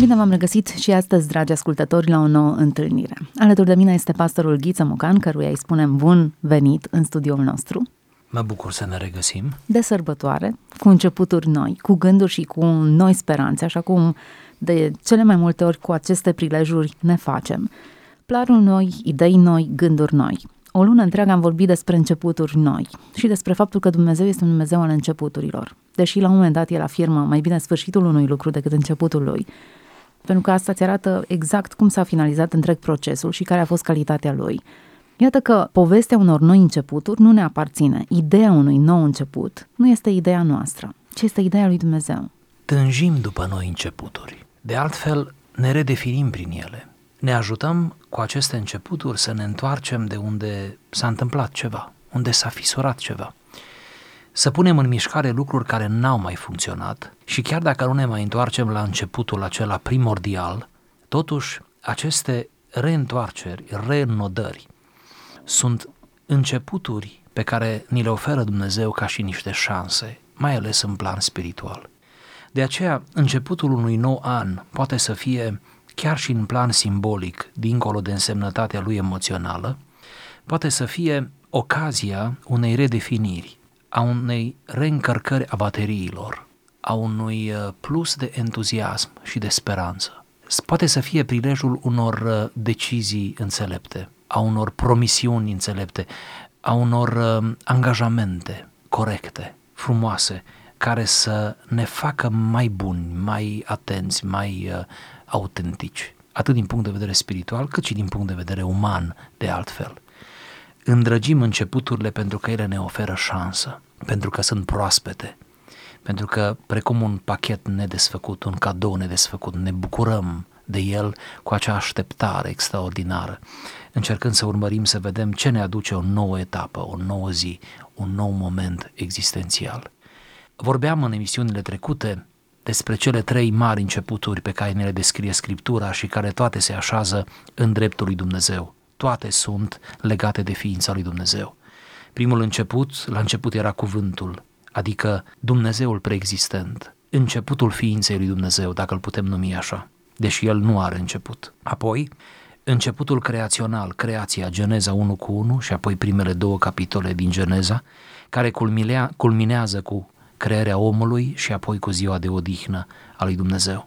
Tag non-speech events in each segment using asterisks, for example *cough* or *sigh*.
Bine v-am regăsit și astăzi, dragi ascultători, la o nouă întâlnire. Alături de mine este pastorul Ghiță Mocan, căruia îi spunem bun venit în studioul nostru, Mă bucur să ne regăsim. de sărbătoare, cu începuturi noi, cu gânduri și cu noi speranțe, așa cum de cele mai multe ori cu aceste prilejuri ne facem. Planuri noi, idei noi, gânduri noi. O lună întreagă am vorbit despre începuturi noi și despre faptul că Dumnezeu este un Dumnezeu al începuturilor. Deși la un moment dat el afirmă mai bine sfârșitul unui lucru decât începutul lui, pentru că asta îți arată exact cum s-a finalizat întreg procesul și care a fost calitatea lui. Iată că povestea unor noi începuturi nu ne aparține. Ideea unui nou început nu este ideea noastră, ci este ideea lui Dumnezeu. Tânjim după noi începuturi. De altfel, ne redefinim prin ele. Ne ajutăm cu aceste începuturi să ne întoarcem de unde s-a întâmplat ceva, unde s-a fisurat ceva. Să punem în mișcare lucruri care n-au mai funcționat și chiar dacă nu ne mai întoarcem la începutul acela primordial, totuși aceste reîntoarceri, reînnodări, sunt începuturi pe care ni le oferă Dumnezeu ca și niște șanse, mai ales în plan spiritual. De aceea, începutul unui nou an poate să fie, chiar și în plan simbolic, dincolo de însemnătatea lui emoțională, poate să fie ocazia unei redefiniri, a unei reîncărcări a bateriilor, a unui uh, plus de entuziasm și de speranță. S- Poate să fie prilejul unor uh, decizii înțelepte, a unor promisiuni înțelepte, a unor uh, angajamente corecte, frumoase, care să ne facă mai buni, mai atenți, mai uh, autentici, atât din punct de vedere spiritual, cât și din punct de vedere uman, de altfel. Îndrăgim începuturile pentru că ele ne oferă șansă, pentru că sunt proaspete, pentru că, precum un pachet nedesfăcut, un cadou nedesfăcut, ne bucurăm de el cu acea așteptare extraordinară, încercând să urmărim să vedem ce ne aduce o nouă etapă, o nouă zi, un nou moment existențial. Vorbeam în emisiunile trecute despre cele trei mari începuturi pe care ne le descrie Scriptura și care toate se așează în dreptul lui Dumnezeu. Toate sunt legate de ființa lui Dumnezeu. Primul început, la început era cuvântul, adică Dumnezeul preexistent, începutul ființei lui Dumnezeu, dacă îl putem numi așa, deși el nu are început. Apoi, începutul creațional, creația, Geneza 1 cu 1 și apoi primele două capitole din Geneza, care culminea, culminează cu crearea omului și apoi cu ziua de odihnă a lui Dumnezeu.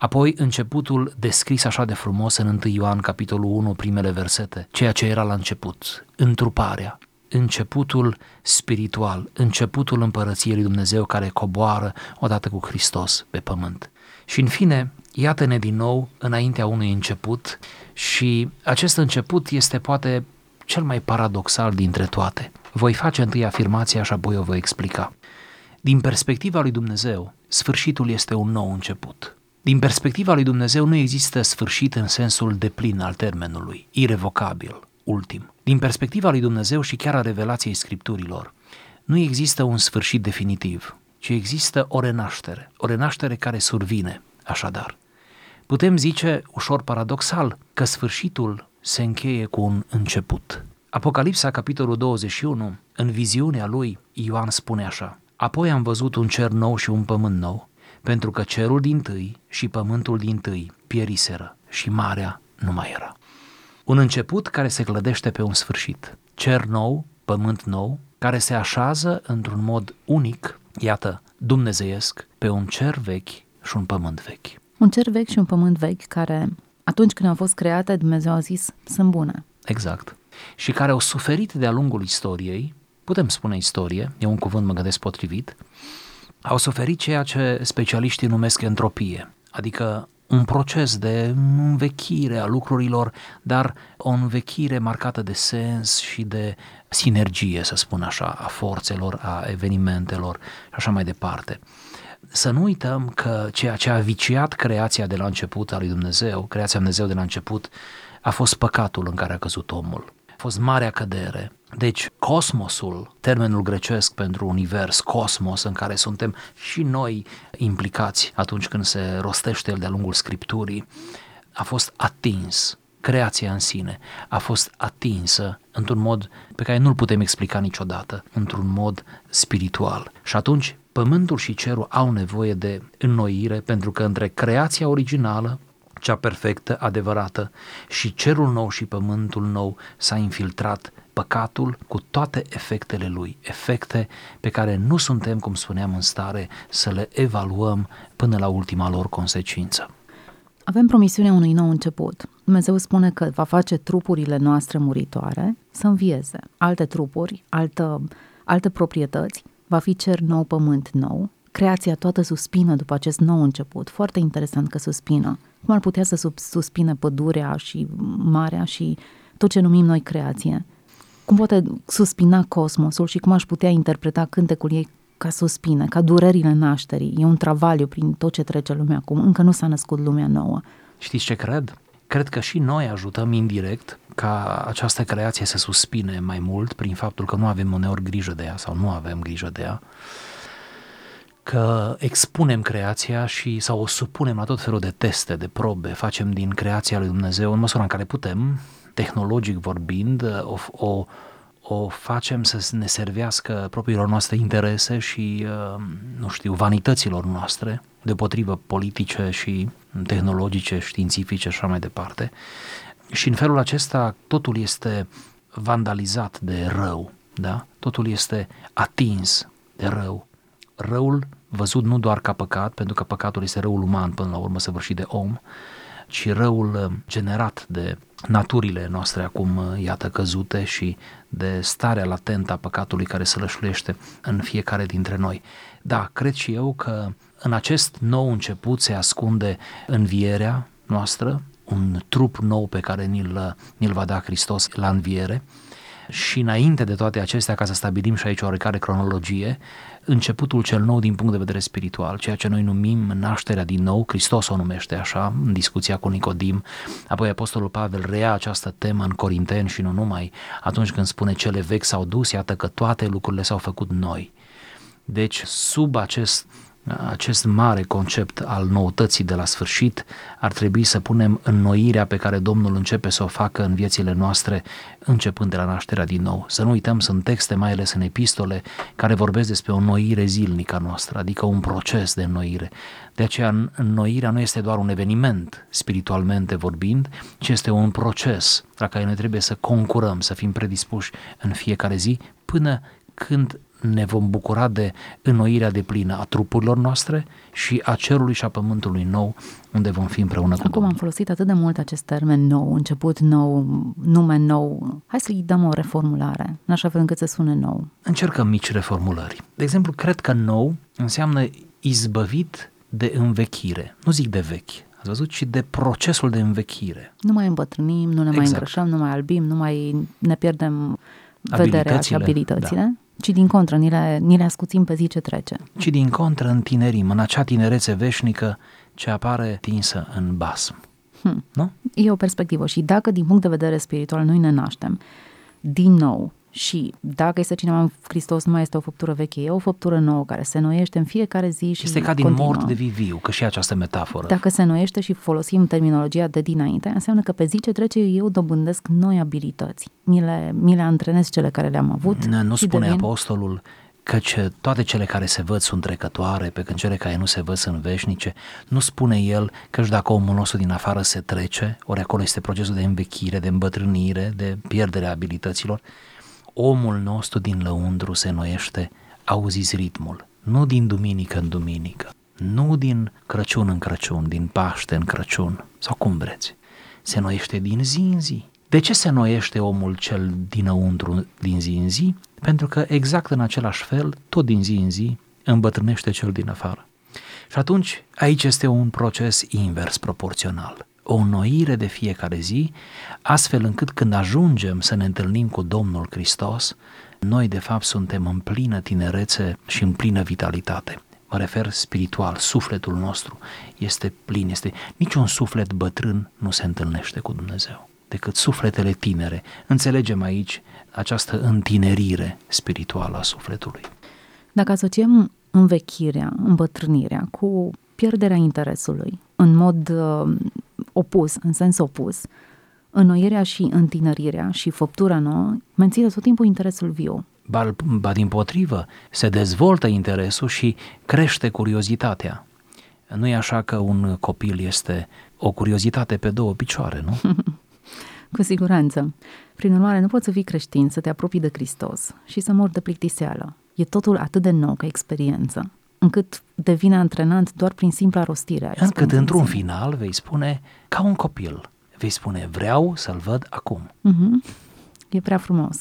Apoi începutul descris așa de frumos în 1 Ioan capitolul 1, primele versete, ceea ce era la început, întruparea, începutul spiritual, începutul împărăției lui Dumnezeu care coboară odată cu Hristos pe pământ. Și în fine, iată-ne din nou înaintea unui început și acest început este poate cel mai paradoxal dintre toate. Voi face întâi afirmația și apoi o voi explica. Din perspectiva lui Dumnezeu, sfârșitul este un nou început. Din perspectiva lui Dumnezeu nu există sfârșit în sensul deplin al termenului, irrevocabil, ultim. Din perspectiva lui Dumnezeu și chiar a revelației scripturilor, nu există un sfârșit definitiv, ci există o renaștere, o renaștere care survine, așadar. Putem zice, ușor paradoxal, că sfârșitul se încheie cu un început. Apocalipsa, capitolul 21, în viziunea lui, Ioan spune așa, Apoi am văzut un cer nou și un pământ nou, pentru că cerul din tâi și pământul din tâi pieriseră și marea nu mai era. Un început care se clădește pe un sfârșit. Cer nou, pământ nou, care se așează într-un mod unic, iată, dumnezeiesc, pe un cer vechi și un pământ vechi. Un cer vechi și un pământ vechi care, atunci când au fost create, Dumnezeu a zis, sunt bune. Exact. Și care au suferit de-a lungul istoriei, putem spune istorie, e un cuvânt mă gândesc potrivit, au suferit ceea ce specialiștii numesc entropie, adică un proces de învechire a lucrurilor, dar o învechire marcată de sens și de sinergie, să spun așa, a forțelor, a evenimentelor și așa mai departe. Să nu uităm că ceea ce a viciat creația de la început a lui Dumnezeu, creația Dumnezeu de la început, a fost păcatul în care a căzut omul. A fost marea cădere. Deci, cosmosul, termenul grecesc pentru univers, cosmos, în care suntem și noi implicați atunci când se rostește el de-a lungul Scripturii, a fost atins creația în sine a fost atinsă într-un mod pe care nu-l putem explica niciodată, într-un mod spiritual. Și atunci pământul și cerul au nevoie de înnoire pentru că între creația originală, cea perfectă, adevărată, și cerul nou și pământul nou s-a infiltrat păcatul cu toate efectele lui, efecte pe care nu suntem, cum spuneam, în stare să le evaluăm până la ultima lor consecință. Avem promisiunea unui nou început. Dumnezeu spune că va face trupurile noastre muritoare să învieze. Alte trupuri, altă, alte proprietăți, va fi cer nou, pământ nou. Creația toată suspină după acest nou început. Foarte interesant că suspină. Cum ar putea să sub, suspine pădurea și marea și tot ce numim noi creație? Cum poate suspina cosmosul și cum aș putea interpreta cântecul ei ca suspine, ca durerile nașterii. E un travaliu prin tot ce trece lumea acum. Încă nu s-a născut lumea nouă. Știți ce cred? Cred că și noi ajutăm indirect ca această creație să suspine mai mult prin faptul că nu avem uneori grijă de ea sau nu avem grijă de ea, că expunem creația și sau o supunem la tot felul de teste, de probe, facem din creația lui Dumnezeu în măsura în care putem, tehnologic vorbind, o, o o facem să ne servească propriilor noastre interese și, uh, nu știu, vanităților noastre, deopotrivă politice și tehnologice, științifice și așa mai departe. Și în felul acesta totul este vandalizat de rău, da? Totul este atins de rău. Răul văzut nu doar ca păcat, pentru că păcatul este răul uman până la urmă săvârșit de om, ci răul uh, generat de naturile noastre acum, uh, iată, căzute și de starea latentă a păcatului care se lășluiește în fiecare dintre noi. Da, cred și eu că în acest nou început se ascunde învierea noastră, un trup nou pe care ni-l, ni-l va da Hristos la înviere, și înainte de toate acestea, ca să stabilim și aici oarecare cronologie, începutul cel nou din punct de vedere spiritual, ceea ce noi numim nașterea din nou, Hristos o numește așa, în discuția cu Nicodim, apoi Apostolul Pavel rea această temă în Corinteni și nu numai, atunci când spune cele vechi s-au dus, iată că toate lucrurile s-au făcut noi. Deci, sub acest acest mare concept al noutății de la sfârșit, ar trebui să punem înnoirea pe care Domnul începe să o facă în viețile noastre, începând de la nașterea din nou. Să nu uităm, sunt texte, mai ales în epistole, care vorbesc despre o înnoire zilnică a noastră, adică un proces de înnoire. De aceea, înnoirea nu este doar un eveniment, spiritualmente vorbind, ci este un proces la care noi trebuie să concurăm, să fim predispuși în fiecare zi, până când ne vom bucura de înnoirea de plină a trupurilor noastre și a cerului și a pământului nou, unde vom fi împreună cu Acum Domnul. am folosit atât de mult acest termen nou, început nou, nume nou. Hai să-i dăm o reformulare, în așa fel încât să sune nou. Încercăm mici reformulări. De exemplu, cred că nou înseamnă izbăvit de învechire. Nu zic de vechi, ați văzut, ci de procesul de învechire. Nu mai îmbătrânim, nu ne mai Exact. îngrășăm, nu mai albim, nu mai ne pierdem vederea și Abilitățile, abilitățile, da. Ci din contră, ni le, ni le ascuțim pe zi ce trece. Ci din contră întinerim, în acea tinerețe veșnică ce apare tinsă în basm. Hm. Nu? E o perspectivă și dacă din punct de vedere spiritual noi ne naștem din nou și dacă este cineva în Hristos, nu mai este o făptură veche, e o făptură nouă care se noiește în fiecare zi și Este ca din continuă. mort de viviu, că și această metaforă. Dacă se noiește și folosim terminologia de dinainte, înseamnă că pe zi ce trece eu dobândesc noi abilități. Mi le, mi le antrenez cele care le-am avut. Nu, nu și spune devin... apostolul că ce, toate cele care se văd sunt trecătoare, pe când cele care nu se văd sunt veșnice. Nu spune el că și dacă omul nostru din afară se trece, ori acolo este procesul de învechire, de îmbătrânire, de pierdere a abilităților, omul nostru din lăuntru se noiește, auziți ritmul, nu din duminică în duminică, nu din Crăciun în Crăciun, din Paște în Crăciun, sau cum vreți. Se noiește din zi în zi. De ce se noiește omul cel dinăuntru din zi în zi? Pentru că exact în același fel, tot din zi în zi, îmbătrânește cel din afară. Și atunci, aici este un proces invers proporțional. O înnoire de fiecare zi, astfel încât când ajungem să ne întâlnim cu Domnul Hristos, noi de fapt suntem în plină tinerețe și în plină vitalitate. Mă refer spiritual, sufletul nostru este plin, este niciun suflet bătrân nu se întâlnește cu Dumnezeu. decât sufletele tinere. Înțelegem aici această întinerire spirituală a sufletului. Dacă asociem învechirea, îmbătrânirea cu pierderea interesului în mod uh, opus, în sens opus, înnoirea și întinerirea și făptura nouă menține tot timpul interesul viu. Ba, ba din potrivă, se dezvoltă interesul și crește curiozitatea. Nu e așa că un copil este o curiozitate pe două picioare, nu? *laughs* Cu siguranță. Prin urmare, nu poți să fii creștin, să te apropii de Hristos și să mori de plictiseală. E totul atât de nou ca experiență, încât devine antrenant doar prin simpla rostire. a Încât într-un experienței. final vei spune, ca un copil, vei spune, vreau să-l văd acum. Mhm. E prea frumos.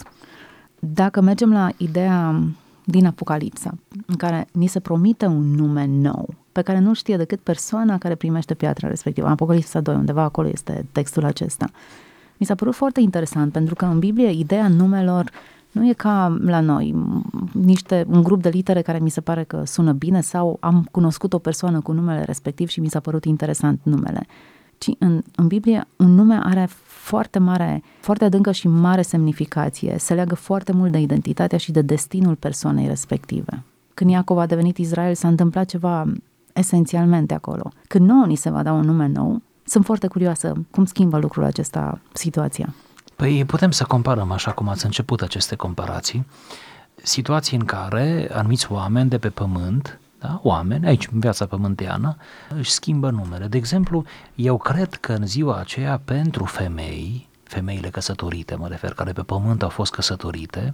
Dacă mergem la ideea din Apocalipsa, în care ni se promite un nume nou, pe care nu știe decât persoana care primește piatra respectivă. În Apocalipsa 2, undeva acolo este textul acesta. Mi s-a părut foarte interesant, pentru că în Biblie ideea numelor nu e ca la noi, m- niște, un grup de litere care mi se pare că sună bine sau am cunoscut o persoană cu numele respectiv și mi s-a părut interesant numele. Ci în, în Biblie un nume are foarte mare, foarte adâncă și mare semnificație, se leagă foarte mult de identitatea și de destinul persoanei respective. Când Iacov a devenit Israel, s-a întâmplat ceva esențialmente acolo. Când nouă ni se va da un nume nou, sunt foarte curioasă cum schimbă lucrul acesta situația. Păi putem să comparăm, așa cum ați început aceste comparații, situații în care anumiți oameni de pe pământ, da, oameni, aici în viața pământeană, își schimbă numele. De exemplu, eu cred că în ziua aceea pentru femei, femeile căsătorite, mă refer, care pe pământ au fost căsătorite,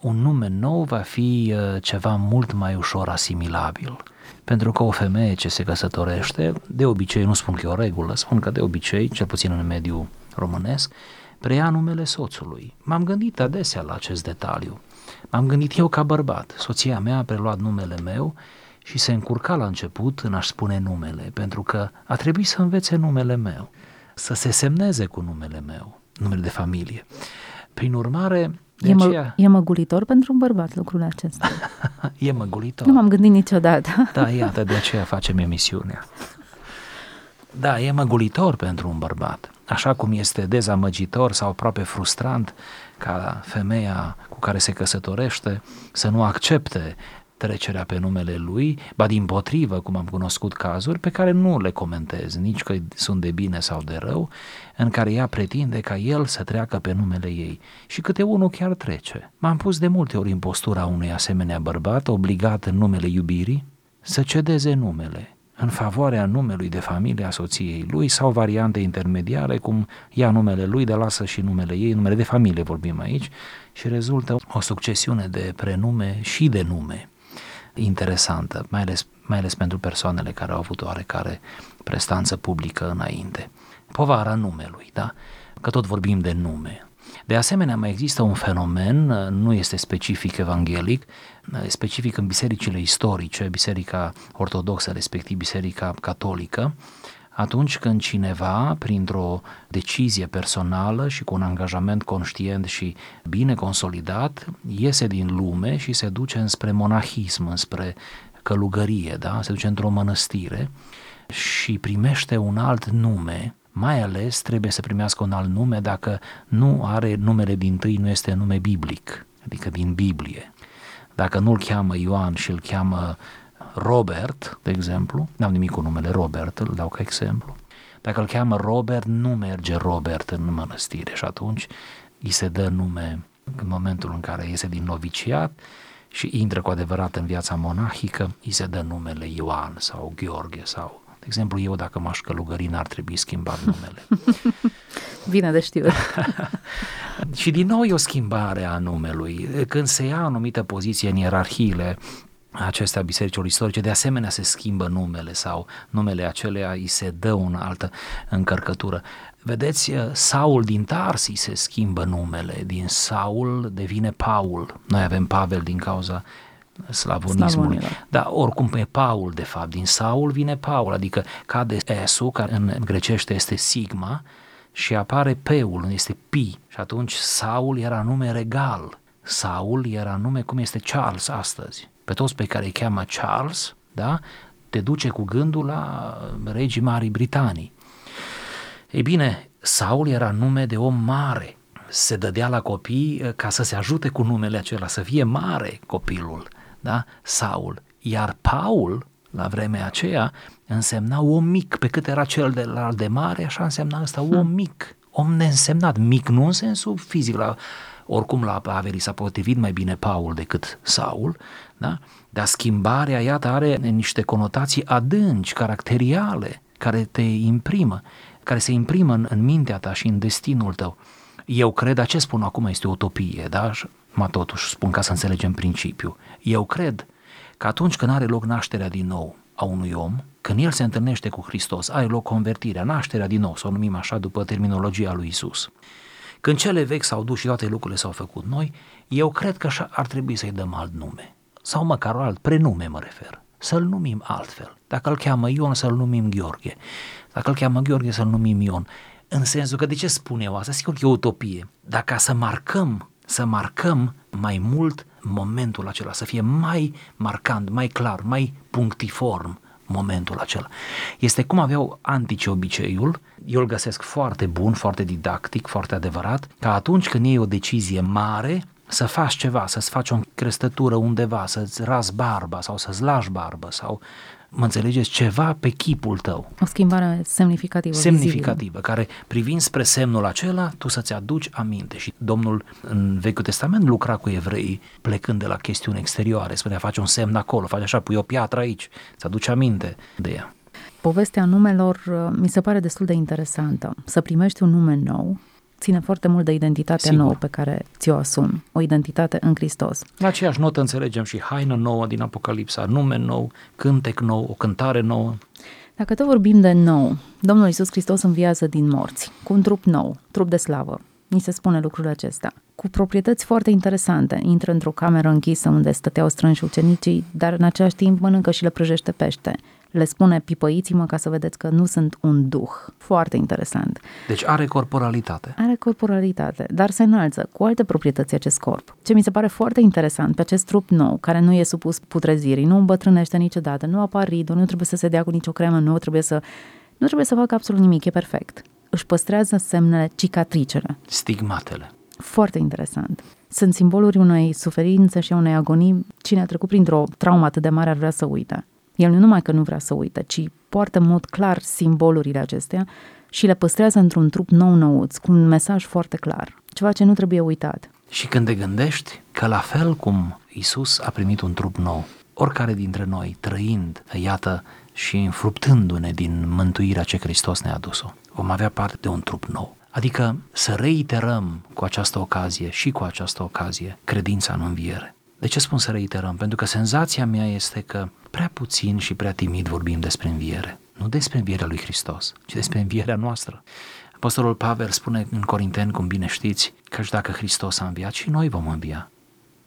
un nume nou va fi uh, ceva mult mai ușor asimilabil. Pentru că o femeie ce se căsătorește, de obicei, nu spun că e o regulă, spun că de obicei, cel puțin în mediul românesc, preia numele soțului. M-am gândit adesea la acest detaliu. M-am gândit eu ca bărbat. Soția mea a preluat numele meu și se încurca la început în a-și spune numele, pentru că a trebuit să învețe numele meu, să se semneze cu numele meu, numele de familie. Prin urmare, de E, mă, aceea, e măgulitor pentru un bărbat lucrul acesta. *laughs* e măgulitor. Nu m-am gândit niciodată. Da, iată, de aceea facem emisiunea. Da, e măgulitor pentru un bărbat, așa cum este dezamăgitor sau aproape frustrant ca femeia cu care se căsătorește să nu accepte trecerea pe numele lui, ba din potrivă, cum am cunoscut cazuri pe care nu le comentez, nici că sunt de bine sau de rău, în care ea pretinde ca el să treacă pe numele ei. Și câte unul chiar trece. M-am pus de multe ori în postura unui asemenea bărbat, obligat în numele iubirii, să cedeze numele în favoarea numelui de familie a soției lui sau variante intermediare, cum ia numele lui, de lasă și numele ei, numele de familie vorbim aici, și rezultă o succesiune de prenume și de nume interesantă, mai ales, mai ales pentru persoanele care au avut oarecare prestanță publică înainte. Povara numelui, da? Că tot vorbim de nume. De asemenea, mai există un fenomen, nu este specific evanghelic, e specific în bisericile istorice, biserica ortodoxă, respectiv biserica catolică, atunci când cineva, printr-o decizie personală și cu un angajament conștient și bine consolidat, iese din lume și se duce înspre monahism, înspre călugărie, da? se duce într-o mănăstire și primește un alt nume, mai ales trebuie să primească un alt nume dacă nu are numele din tâi, nu este nume biblic, adică din Biblie. Dacă nu-l cheamă Ioan și îl cheamă Robert, de exemplu, n-am nimic cu numele Robert, îl dau ca exemplu. Dacă îl cheamă Robert, nu merge Robert în mănăstire și atunci îi se dă nume în momentul în care iese din noviciat și intră cu adevărat în viața monahică, îi se dă numele Ioan sau Gheorghe sau, de exemplu, eu dacă m-aș călugări n-ar trebui schimbat numele. *laughs* Bine de știut. *laughs* și din nou e o schimbare a numelui. Când se ia anumită poziție în ierarhiile acestea bisericilor istorice, de asemenea se schimbă numele sau numele acelea îi se dă o altă încărcătură. Vedeți, Saul din Tarsi se schimbă numele, din Saul devine Paul. Noi avem Pavel din cauza slavonismului. Slavonilor. Da, oricum e Paul de fapt, din Saul vine Paul, adică cade S-ul, care în grecește este sigma, și apare P-ul, este Pi. Și atunci Saul era nume regal. Saul era nume cum este Charles astăzi. Pe toți pe care îi cheamă Charles, da, te duce cu gândul la regii Marii Britanii. Ei bine, Saul era nume de om mare, se dădea la copii uh, ca să se ajute cu numele acela, să fie mare copilul, da? Saul. Iar Paul, la vremea aceea, însemna om mic, pe cât era cel de la de mare, așa însemna ăsta om mic, om neînsemnat, mic nu în sensul fizic, la, oricum la Averii s-a potrivit mai bine Paul decât Saul, da? dar schimbarea, iată, are niște conotații adânci, caracteriale, care te imprimă, care se imprimă în, în mintea ta și în destinul tău. Eu cred, ce spun acum este o utopie, da? Mă totuși spun ca să înțelegem principiul. Eu cred că atunci când are loc nașterea din nou a unui om, când el se întâlnește cu Hristos, are loc convertirea, nașterea din nou, să o numim așa după terminologia lui Isus. Când cele vechi s-au dus și toate lucrurile s-au făcut noi, eu cred că așa ar trebui să-i dăm alt nume. Sau măcar alt prenume mă refer. Să-l numim altfel. Dacă îl cheamă Ion, să-l numim Gheorghe. Dacă îl cheamă Gheorghe, să-l numim Ion. În sensul că de ce spun eu asta? Sigur că e o utopie. Dar ca să marcăm, să marcăm mai mult momentul acela, să fie mai marcant, mai clar, mai punctiform momentul acela. Este cum aveau antici obiceiul, eu îl găsesc foarte bun, foarte didactic, foarte adevărat, ca atunci când iei o decizie mare, să faci ceva, să-ți faci o crestătură undeva, să-ți ras barba sau să-ți lași barbă sau mă înțelegeți, ceva pe chipul tău. O schimbare semnificativă. Semnificativă, vizibilă. care privind spre semnul acela, tu să-ți aduci aminte. Și Domnul în Vechiul Testament lucra cu evrei plecând de la chestiuni exterioare, spunea face un semn acolo, face așa, pui o piatră aici, să aduci aminte de ea. Povestea numelor uh, mi se pare destul de interesantă. Să primești un nume nou, ține foarte mult de identitatea Sigur. nouă pe care ți-o asumi, o identitate în Hristos. La aceeași notă înțelegem și haină nouă din Apocalipsa, nume nou, cântec nou, o cântare nouă. Dacă tot vorbim de nou, Domnul Iisus Hristos înviază din morți, cu un trup nou, trup de slavă. Ni se spune lucrul acesta. Cu proprietăți foarte interesante, intră într-o cameră închisă unde stăteau strânși ucenicii, dar în același timp mănâncă și le prăjește pește. Le spune, pipăiți-mă ca să vedeți că nu sunt un duh. Foarte interesant. Deci are corporalitate. Are corporalitate, dar se înalță cu alte proprietăți acest corp. Ce mi se pare foarte interesant pe acest trup nou, care nu e supus putrezirii, nu îmbătrânește niciodată, nu apar riduri, nu trebuie să se dea cu nicio cremă, nu trebuie să, nu trebuie să facă absolut nimic, e perfect. Își păstrează semnele, cicatricele. Stigmatele. Foarte interesant. Sunt simboluri unei suferințe și a unei agonii. Cine a trecut printr-o traumă atât de mare ar vrea să uite. El nu numai că nu vrea să uite, ci poartă în mod clar simbolurile acestea și le păstrează într-un trup nou-nouț, cu un mesaj foarte clar. Ceva ce nu trebuie uitat. Și când te gândești că la fel cum Isus a primit un trup nou, oricare dintre noi, trăind, iată, și înfruptându-ne din mântuirea ce Hristos ne-a adus-o, vom avea parte de un trup nou. Adică să reiterăm cu această ocazie și cu această ocazie credința în înviere. De ce spun să reiterăm? Pentru că senzația mea este că prea puțin și prea timid vorbim despre înviere. Nu despre învierea lui Hristos, ci despre învierea noastră. Apostolul Pavel spune în Corinteni, cum bine știți, că și dacă Hristos a înviat, și noi vom învia.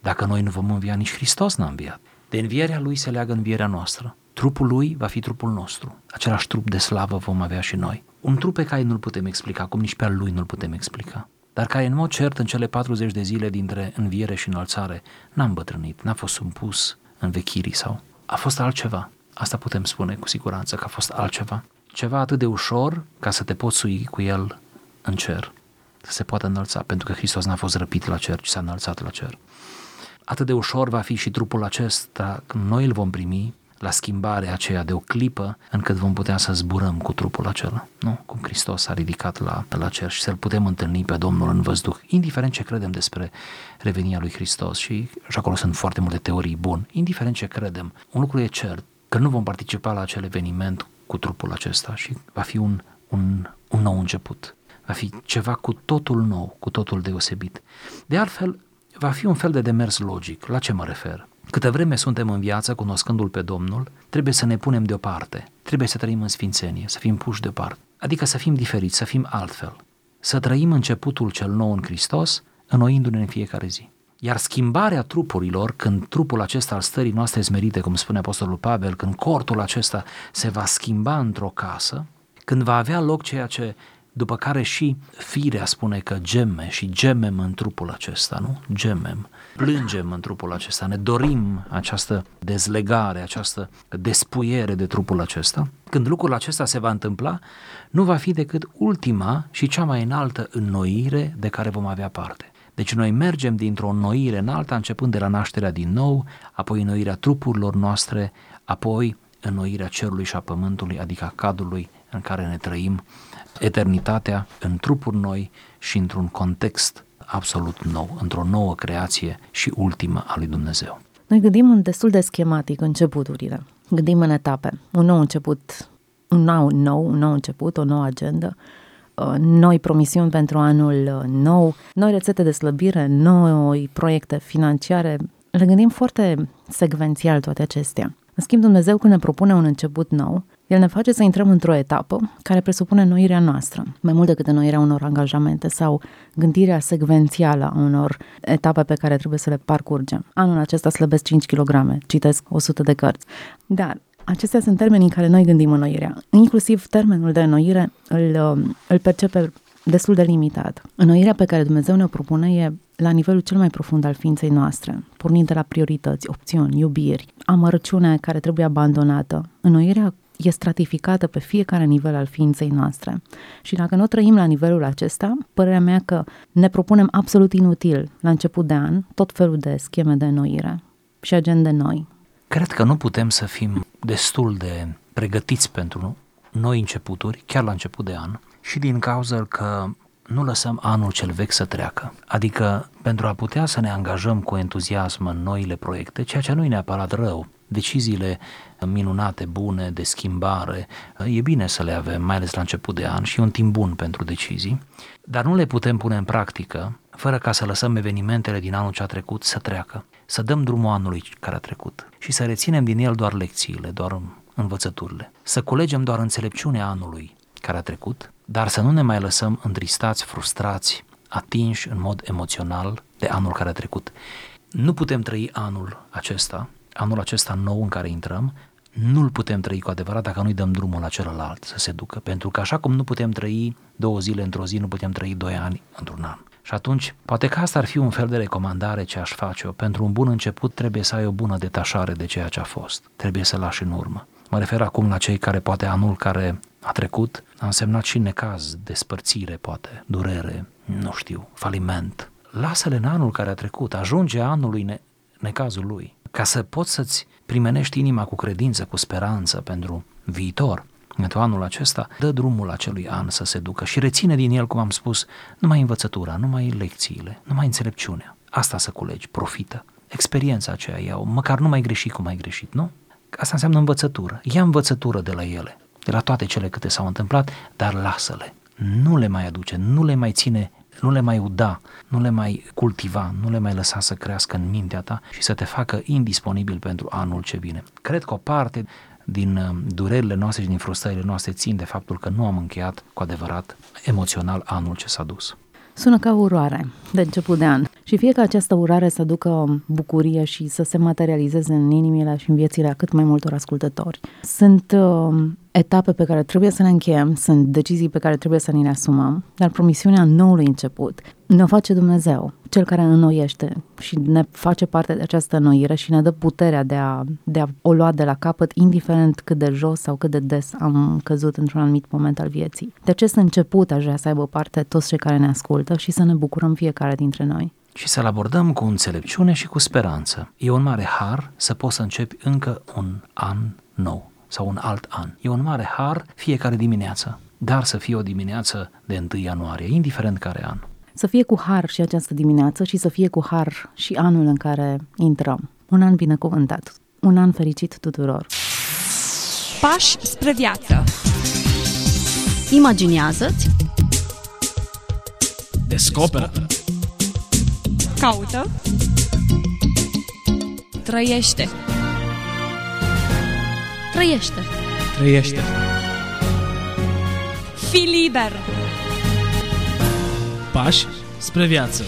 Dacă noi nu vom învia, nici Hristos n-a înviat. De învierea lui se leagă învierea noastră. Trupul lui va fi trupul nostru. Același trup de slavă vom avea și noi. Un trup pe care nu-l putem explica, cum nici pe al lui nu-l putem explica. Dar care, în mod cert, în cele 40 de zile dintre înviere și înălțare, n-a îmbătrânit, n-a fost supus învechirii sau a fost altceva. Asta putem spune cu siguranță că a fost altceva. Ceva atât de ușor ca să te poți sui cu el în cer, să se poată înălța, pentru că Hristos n-a fost răpit la cer, ci s-a înălțat la cer. Atât de ușor va fi și trupul acesta când noi îl vom primi la schimbarea aceea de o clipă încât vom putea să zburăm cu trupul acela, nu? Cum Hristos s-a ridicat la, la cer și să-L putem întâlni pe Domnul în văzduh, indiferent ce credem despre revenirea lui Hristos și, și acolo sunt foarte multe teorii bune, indiferent ce credem, un lucru e cert, că nu vom participa la acel eveniment cu trupul acesta și va fi un, un, un nou început. Va fi ceva cu totul nou, cu totul deosebit. De altfel, va fi un fel de demers logic. La ce mă refer? Câtă vreme suntem în viață, cunoscându-L pe Domnul, trebuie să ne punem deoparte, trebuie să trăim în sfințenie, să fim puși deoparte, adică să fim diferiți, să fim altfel, să trăim începutul cel nou în Hristos, înnoindu-ne în fiecare zi. Iar schimbarea trupurilor, când trupul acesta al stării noastre smerite, cum spune Apostolul Pavel, când cortul acesta se va schimba într-o casă, când va avea loc ceea ce după care și firea spune că geme și gemem în trupul acesta, nu? Gemem, plângem în trupul acesta, ne dorim această dezlegare, această despuiere de trupul acesta. Când lucrul acesta se va întâmpla, nu va fi decât ultima și cea mai înaltă înnoire de care vom avea parte. Deci noi mergem dintr-o înnoire în alta, începând de la nașterea din nou, apoi înnoirea trupurilor noastre, apoi înnoirea cerului și a pământului, adică a cadrului în care ne trăim eternitatea în trupuri noi și într-un context absolut nou, într-o nouă creație și ultimă a lui Dumnezeu. Noi gândim în destul de schematic începuturile. Gândim în etape. Un nou început, un nou, nou, un nou început, o nouă agendă, uh, noi promisiuni pentru anul uh, nou, noi rețete de slăbire, noi proiecte financiare. Le gândim foarte secvențial toate acestea. În schimb, Dumnezeu când ne propune un început nou, El ne face să intrăm într-o etapă care presupune înnoirea noastră, mai mult decât înnoirea unor angajamente sau gândirea secvențială a unor etape pe care trebuie să le parcurgem. Anul acesta slăbesc 5 kg, citesc 100 de cărți. Dar acestea sunt termenii în care noi gândim înnoirea. Inclusiv termenul de înnoire îl, îl percepe destul de limitat. Înnoirea pe care Dumnezeu ne-o propune e la nivelul cel mai profund al ființei noastre, pornind de la priorități, opțiuni, iubiri, amărăciunea care trebuie abandonată. Înnoirea e stratificată pe fiecare nivel al ființei noastre. Și dacă nu trăim la nivelul acesta, părerea mea că ne propunem absolut inutil la început de an tot felul de scheme de înnoire și agende noi. Cred că nu putem să fim destul de pregătiți pentru noi începuturi, chiar la început de an, și din cauza că nu lăsăm anul cel vechi să treacă. Adică pentru a putea să ne angajăm cu entuziasm în noile proiecte, ceea ce nu e neapărat rău, deciziile minunate, bune, de schimbare, e bine să le avem, mai ales la început de an și e un timp bun pentru decizii, dar nu le putem pune în practică fără ca să lăsăm evenimentele din anul ce a trecut să treacă, să dăm drumul anului care a trecut și să reținem din el doar lecțiile, doar învățăturile, să culegem doar înțelepciunea anului care a trecut, dar să nu ne mai lăsăm întristați, frustrați, atinși în mod emoțional de anul care a trecut. Nu putem trăi anul acesta, anul acesta nou în care intrăm, nu-l putem trăi cu adevărat dacă nu-i dăm drumul la celălalt să se ducă. Pentru că așa cum nu putem trăi două zile într-o zi, nu putem trăi doi ani într-un an. Și atunci, poate că asta ar fi un fel de recomandare ce aș face-o. Pentru un bun început trebuie să ai o bună detașare de ceea ce a fost. Trebuie să lași în urmă. Mă refer acum la cei care poate anul care a trecut a însemnat și necaz, despărțire poate, durere, nu știu, faliment. Lasă-le în anul care a trecut, ajunge anului ne- necazul lui, ca să poți să-ți primenești inima cu credință, cu speranță pentru viitor. Pentru anul acesta, dă drumul acelui an să se ducă și reține din el, cum am spus, numai învățătura, numai lecțiile, numai înțelepciunea. Asta să culegi, profită. Experiența aceea iau, măcar nu mai greși cum ai greșit, nu? Asta înseamnă învățătură. Ia învățătură de la ele, de la toate cele câte s-au întâmplat, dar lasă-le. Nu le mai aduce, nu le mai ține, nu le mai uda, nu le mai cultiva, nu le mai lăsa să crească în mintea ta și să te facă indisponibil pentru anul ce vine. Cred că o parte din uh, durerile noastre și din frustrările noastre țin de faptul că nu am încheiat cu adevărat emoțional anul ce s-a dus. Sună ca urare de început de an și fie ca această urare să aducă bucurie și să se materializeze în inimile și în viețile a cât mai multor ascultători. Sunt uh, etape pe care trebuie să le încheiem, sunt decizii pe care trebuie să ni le asumăm, dar promisiunea noului început ne face Dumnezeu, Cel care înnoiește și ne face parte de această înnoire și ne dă puterea de a, de a o lua de la capăt, indiferent cât de jos sau cât de des am căzut într-un anumit moment al vieții. De acest început aș vrea să aibă parte toți cei care ne ascultă și să ne bucurăm fiecare dintre noi și să-l abordăm cu înțelepciune și cu speranță. E un mare har să poți să începi încă un an nou sau un alt an. E un mare har fiecare dimineață, dar să fie o dimineață de 1 ianuarie, indiferent care an. Să fie cu har și această dimineață și să fie cu har și anul în care intrăm. Un an binecuvântat. Un an fericit tuturor. Pași spre viață. Imaginează-ți, Descoperă Caută. Trăiește. trăiește. Trăiește Fii liber. Pași spre viață